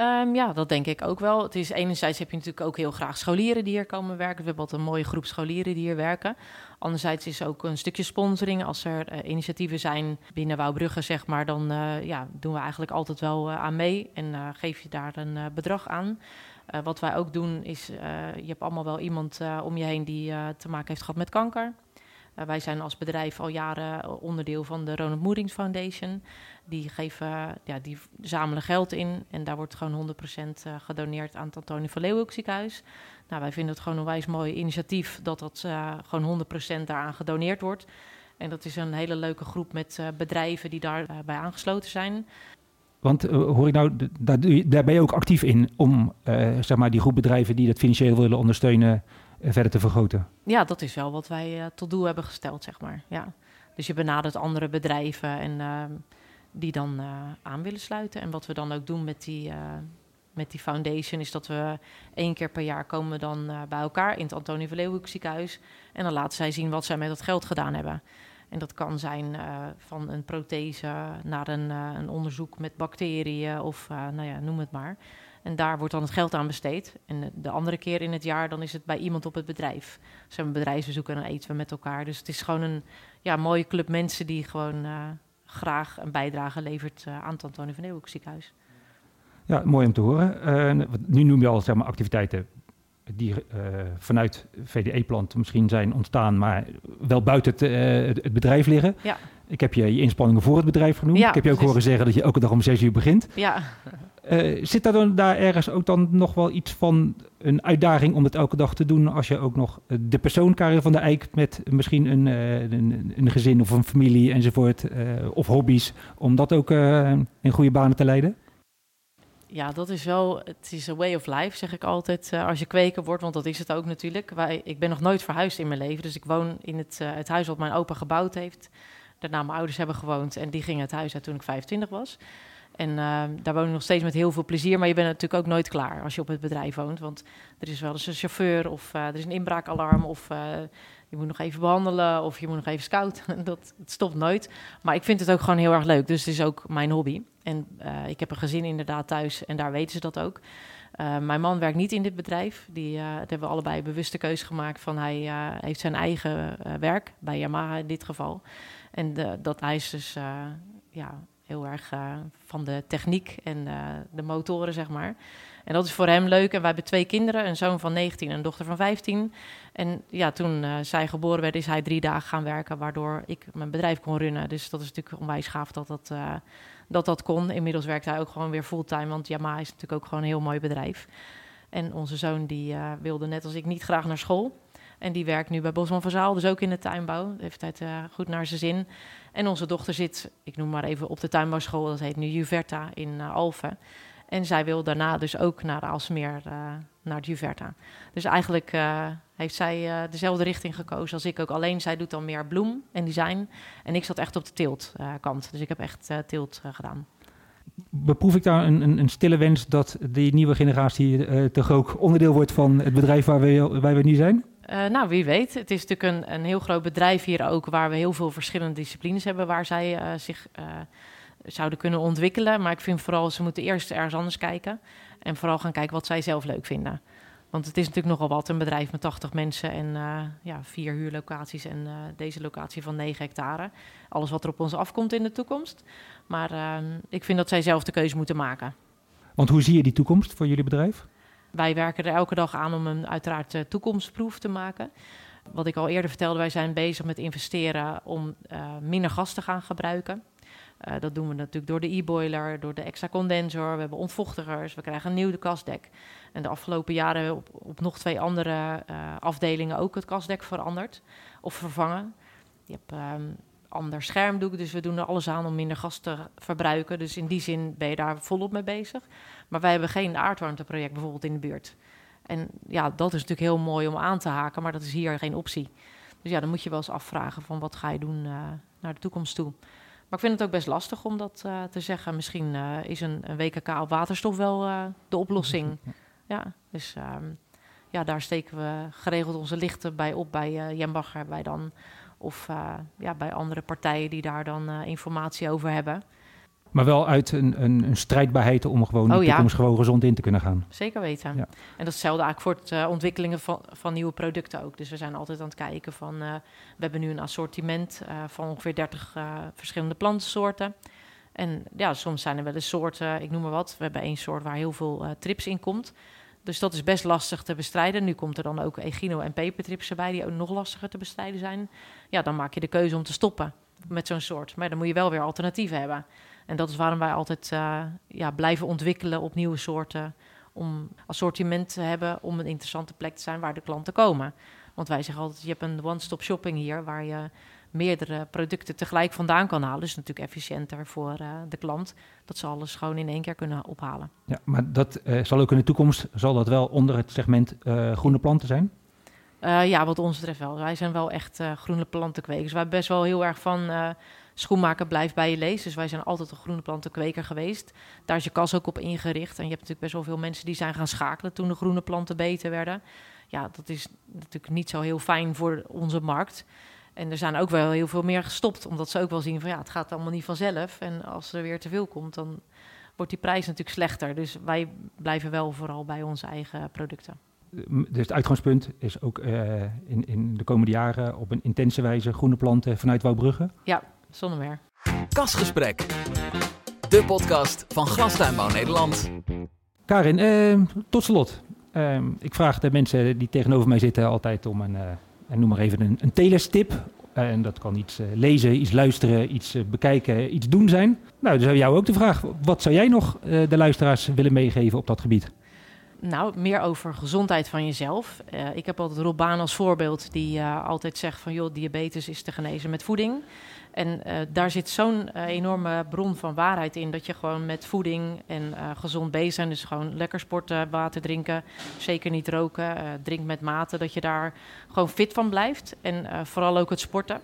Um, ja, dat denk ik ook wel. Het is enerzijds heb je natuurlijk ook heel graag scholieren die hier komen werken. We hebben altijd een mooie groep scholieren die hier werken. Anderzijds is ook een stukje sponsoring. Als er uh, initiatieven zijn binnen Wouwbrugge, zeg maar, dan uh, ja, doen we eigenlijk altijd wel aan mee en geef je daar een bedrag aan. wat wij ook doen is, je hebt allemaal wel iemand om je heen die te maken heeft gehad met kanker. Uh, wij zijn als bedrijf al jaren onderdeel van de Ronald Moerings Foundation. Die, geven, ja, die zamelen geld in en daar wordt gewoon 100% gedoneerd aan het Antonie van Leeuwenhoek ziekenhuis. Nou, wij vinden het gewoon een wijs mooi initiatief dat dat gewoon 100% daaraan gedoneerd wordt. En dat is een hele leuke groep met bedrijven die daarbij bij aangesloten zijn. Want hoor ik nou, daar, daar, ben je ook actief in om zeg maar die groep bedrijven die dat financieel willen ondersteunen verder te vergroten? Ja, dat is wel wat wij tot doel hebben gesteld, zeg maar. Ja. Dus je benadert andere bedrijven en ehm, die dan aan willen sluiten. En wat we dan ook doen met die met die foundation is dat we één keer per jaar komen dan bij elkaar in het Antonie van Leeuwenhoek ziekenhuis. En dan laten zij zien wat zij met dat geld gedaan hebben. En dat kan zijn van een prothese naar een, een, onderzoek met bacteriën of nou ja, noem het maar. En daar wordt dan het geld aan besteed. En de andere keer in het jaar dan is het bij iemand op het bedrijf. Ze hebben een bedrijfsbezoek en dan eten we met elkaar. Dus het is gewoon een ja, mooie club mensen die gewoon graag een bijdrage levert aan het Antonie van Leeuwenhoek ziekenhuis. Ja, mooi om te horen. Uh, nu noem je al zeg maar, activiteiten die vanuit VDE-plant misschien zijn ontstaan, maar wel buiten het, het bedrijf liggen. Ja. Ik heb je je inspanningen voor het bedrijf genoemd. Ja, ik heb je ook precies. horen zeggen dat je elke dag om zes uur begint. Ja. Zit daar dan daar ergens ook dan nog wel iets van een uitdaging om het elke dag te doen als je ook nog de persoon van der Eijk met misschien een, een, een, gezin of een familie enzovoort of hobby's, om dat ook in goede banen te leiden? ja, dat is wel, het is een way of life, zeg ik altijd, als je kweker wordt, want dat is het ook natuurlijk. Wij, ik ben nog nooit verhuisd in mijn leven, dus ik woon in het, het huis wat mijn opa gebouwd heeft. Daarna mijn ouders hebben gewoond en die gingen het huis uit toen ik 25 was. En uh, daar woon ik nog steeds met heel veel plezier, maar je bent natuurlijk ook nooit klaar als je op het bedrijf woont. Want er is wel eens een chauffeur of er is een inbraakalarm of je moet nog even behandelen of je moet nog even scouten. dat stopt nooit. Maar ik vind het ook gewoon heel erg leuk, dus het is ook mijn hobby. En uh, ik heb een gezin inderdaad thuis en daar weten ze dat ook. Mijn man werkt niet in dit bedrijf. Die uh, hebben we allebei een bewuste keuze gemaakt van hij heeft zijn eigen werk, bij Yamaha in dit geval. En dat hij is dus ja, heel erg van de techniek en de motoren, zeg maar. En dat is voor hem leuk. En wij hebben twee kinderen, een zoon van 19 en een dochter van 15. En ja, toen uh, zij geboren werd, is hij drie dagen gaan werken, waardoor ik mijn bedrijf kon runnen. Dus dat is natuurlijk onwijs gaaf dat dat, dat, dat kon. Inmiddels werkt hij ook gewoon weer fulltime, want Yamaha is natuurlijk ook gewoon een heel mooi bedrijf. En onze zoon die wilde net als ik niet graag naar school. En die werkt nu bij Bosman van Zaal, dus ook in de tuinbouw. Heeft het goed naar zijn zin. En onze dochter zit, ik noem maar even, op de tuinbouwschool. Dat heet nu Juverta in Alphen. En zij wil daarna dus ook naar Alsmeer, uh, naar Juverta. Dus eigenlijk uh, heeft zij uh, dezelfde richting gekozen als ik ook. Alleen zij doet dan meer bloem en design. En ik zat echt op de teeltkant. dus ik heb echt teelt gedaan. Beproef ik daar een, een, een, stille wens dat die nieuwe generatie toch ook onderdeel wordt van het bedrijf waar we, waar we nu zijn? Nou, wie weet. Het is natuurlijk een, een heel groot bedrijf hier ook, waar we heel veel verschillende disciplines hebben, waar zij zich zouden kunnen ontwikkelen. Maar ik vind vooral, ze moeten eerst ergens anders kijken. En vooral gaan kijken wat zij zelf leuk vinden. Want het is natuurlijk nogal wat, een bedrijf met 80 mensen en ja, vier huurlocaties en deze locatie van 9 hectare. Alles wat er op ons afkomt in de toekomst. Maar uh, ik vind dat zij zelf de keuze moeten maken. Want hoe zie je die toekomst voor jullie bedrijf? Wij werken er elke dag aan om een uiteraard uh, toekomstproef te maken. Wat ik al eerder vertelde, wij zijn bezig met investeren om minder gas te gaan gebruiken. Uh, dat doen we natuurlijk door de e-boiler, door de extra condensor. We hebben ontvochtigers, we krijgen een nieuw kastdek. En de afgelopen jaren hebben we op, op nog twee andere afdelingen ook het kastdek veranderd of vervangen. Je hebt um, ander schermdoek, dus we doen er alles aan om minder gas te verbruiken. Dus in die zin ben je daar volop mee bezig. Maar wij hebben geen aardwarmteproject bijvoorbeeld in de buurt. En ja, dat is natuurlijk heel mooi om aan te haken, maar dat is hier geen optie. Dus ja, dan moet je wel eens afvragen van wat ga je doen uh, naar de toekomst toe. Maar ik vind het ook best lastig om dat uh, te zeggen. Misschien uh, is een, een, WKK op waterstof wel de oplossing. Ja, dus um, ja, daar steken we geregeld onze lichten bij op bij uh, Jembacher, bij dan. Of ja, bij andere partijen die daar dan informatie over hebben. Maar wel uit een, een, een strijdbaarheid om gewoon Oh, de ja. toekomst gewoon gezond in te kunnen gaan. Zeker weten. Ja. En dat is hetzelfde eigenlijk voor het eh, ontwikkelen van, van nieuwe producten ook. Dus we zijn altijd aan het kijken van... eh, we hebben nu een assortiment eh, van ongeveer 30 eh, verschillende plantensoorten. En ja, soms zijn er wel eens soorten, ik noem maar wat. We hebben één soort waar heel veel eh, trips in komt. Dus dat is best lastig te bestrijden. Nu komt er dan ook echino en pepertrips erbij... die ook nog lastiger te bestrijden zijn. Ja, dan maak je de keuze om te stoppen met zo'n soort. Maar dan moet je wel weer alternatieven hebben. En dat is waarom wij altijd eh, ja, blijven ontwikkelen op nieuwe soorten om assortiment te hebben om een interessante plek te zijn waar de klanten komen. Want wij zeggen altijd, je hebt een one-stop shopping hier waar je meerdere producten tegelijk vandaan kan halen. Dus natuurlijk efficiënter voor eh, de klant dat ze alles gewoon in één keer kunnen ophalen. Ja, maar dat eh, zal ook in de toekomst, zal dat wel onder het segment eh, groene planten zijn? Ja, wat ons betreft wel. Wij zijn wel echt groene plantenkwekers. Wij best wel heel erg van schoenmaken blijft bij je lees. Dus wij zijn altijd een groene plantenkweker geweest. Daar is je kas ook op ingericht. En je hebt natuurlijk best wel veel mensen die zijn gaan schakelen toen de groene planten beter werden. Ja, dat is natuurlijk niet zo heel fijn voor onze markt. En er zijn ook wel heel veel meer gestopt, omdat ze ook wel zien van ja, het gaat allemaal niet vanzelf. En als er weer te veel komt, dan wordt die prijs natuurlijk slechter. Dus wij blijven wel vooral bij onze eigen producten. Dus het uitgangspunt is ook eh, in, in de komende jaren op een intense wijze groene planten vanuit Wouwbrugge. Zonder meer. Kasgesprek. De podcast van Glastuinbouw Nederland. Karin, eh, tot slot. Eh, ik vraag de mensen die tegenover mij zitten altijd om een, eh, en noem maar even een, een telestip. En dat kan iets eh, lezen, iets luisteren, iets eh, bekijken, iets doen zijn. Nou, dus aan jou ook de vraag. Wat zou jij nog eh, de luisteraars willen meegeven op dat gebied? Nou, meer over gezondheid van jezelf. Eh, ik heb altijd Rob Baan als voorbeeld, die eh, altijd zegt van... joh, diabetes is te genezen met voeding. En eh, daar zit zo'n enorme bron van waarheid in... dat je gewoon met voeding en gezond bezig bent. Dus gewoon lekker sporten, water drinken, zeker niet roken. drink met mate, dat je daar gewoon fit van blijft. En vooral ook het sporten.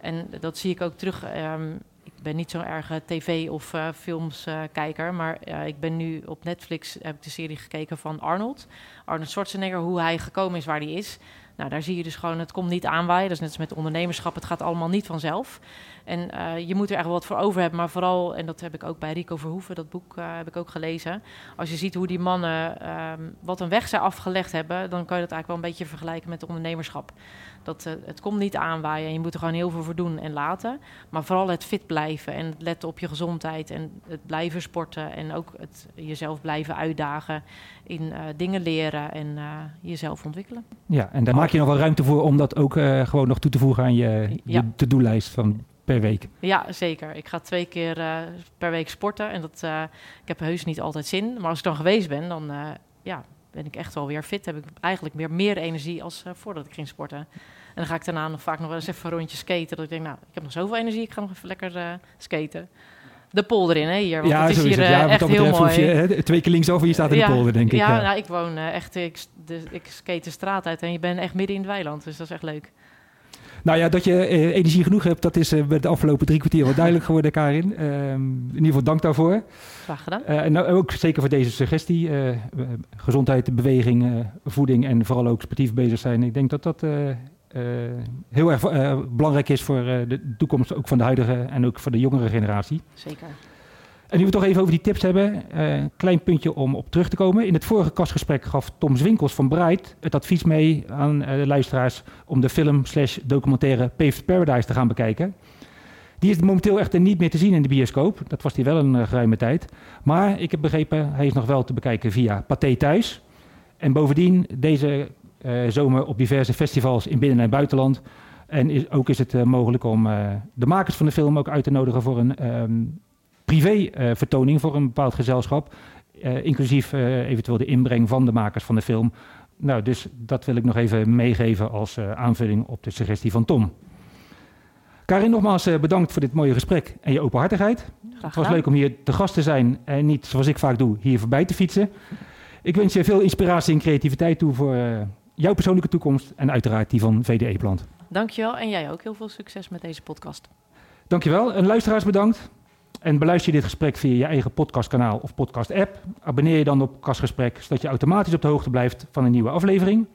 En dat zie ik ook terug... ehm, ik ben niet zo'n erge tv- of eh, filmskijker, maar eh, ik ben nu op Netflix heb ik de serie gekeken van Arnold. Arnold Schwarzenegger, hoe hij gekomen is waar hij is. Nou, daar zie je dus gewoon, het komt niet aanwaaien. Dat is net als met ondernemerschap, het gaat allemaal niet vanzelf. En eh, je moet er echt wat voor over hebben, maar vooral, en dat heb ik ook bij Rico Verhoeven, dat boek eh, heb ik ook gelezen. Als je ziet hoe die mannen, ehm, wat een weg zij afgelegd hebben, dan kan je dat eigenlijk wel een beetje vergelijken met ondernemerschap. Dat, eh, het komt niet aanwaaien en je moet er gewoon heel veel voor doen en laten. Maar vooral het fit blijven en het letten op je gezondheid en het blijven sporten en ook het jezelf blijven uitdagen in dingen leren en jezelf ontwikkelen. Ja, en daar maak je nog wel ruimte voor om dat ook gewoon nog toe te voegen aan je, to-do-lijst van per week. Ja, zeker. Ik ga twee keer eh, per week sporten en dat, eh, ik heb heus niet altijd zin. Maar als ik dan geweest ben, dan eh, ja, ben ik echt wel weer fit. Heb ik eigenlijk meer, meer energie als voordat ik ging sporten. En dan ga ik daarna nog vaak nog wel eens even een rondje skaten. Dat ik denk, nou, ik heb nog zoveel energie, ik ga nog even lekker skaten. De polder in, hè, hier. Want het is hier het. Ja, echt heel betreft mooi. je hè, twee keer linksover, je staat in Ja, de polder, denk ik. Ja, Ja. nou, ik woon echt, ik, de, ik skate de straat uit en je bent echt midden in het weiland. Dus dat is echt leuk. Nou ja, dat je eh, energie genoeg hebt, dat is eh, met de afgelopen drie kwartier wel duidelijk geworden, Karin. Ehm, in ieder geval dank daarvoor. Graag gedaan. Eh, en nou, ook zeker voor deze suggestie. gezondheid, beweging, voeding en vooral ook sportief bezig zijn. Ik denk dat dat heel erg belangrijk is voor de toekomst ook van de huidige en ook voor de jongere generatie. Zeker. En nu we toch even over die tips hebben, eh, een klein puntje om op terug te komen. In het vorige kastgesprek gaf Tom Zwinkels van Bright het advies mee aan eh, de luisteraars om de film slash documentaire Paved Paradise te gaan bekijken. Die is momenteel echter niet meer te zien in de bioscoop. Dat was die wel een eh, geruime tijd. Maar ik heb begrepen, hij is nog wel te bekijken via Pathé Thuis. En bovendien deze zomer op diverse festivals in binnen- en buitenland. En is, ook is het mogelijk om de makers van de film ook uit te nodigen voor een ehm, privé-vertoning voor een bepaald gezelschap. eh, inclusief eh, eventueel de inbreng van de makers van de film. Nou, dus dat wil ik nog even meegeven als eh, aanvulling op de suggestie van Tom. Karin, nogmaals eh, bedankt voor dit mooie gesprek en je openhartigheid. Het was leuk om hier te gast te zijn en niet, zoals ik vaak doe, hier voorbij te fietsen. Ik wens je veel inspiratie en creativiteit toe voor eh, jouw persoonlijke toekomst en uiteraard die van VDE Plant. Dankjewel en jij ook heel veel succes met deze podcast. Dankjewel en luisteraars bedankt. En beluister je dit gesprek via je eigen podcastkanaal of podcast-app. Abonneer je dan op Kastgesprek, zodat je automatisch op de hoogte blijft van een nieuwe aflevering.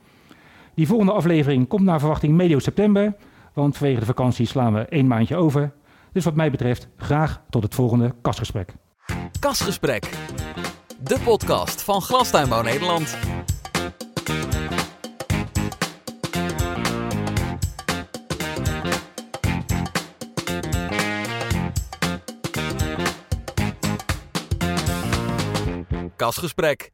Die volgende aflevering komt naar verwachting medio september, want vanwege de vakantie slaan we één maandje over. Dus wat mij betreft graag tot het volgende kastgesprek. Kasgesprek. De podcast van Glastuinbouw Nederland. Kasgesprek.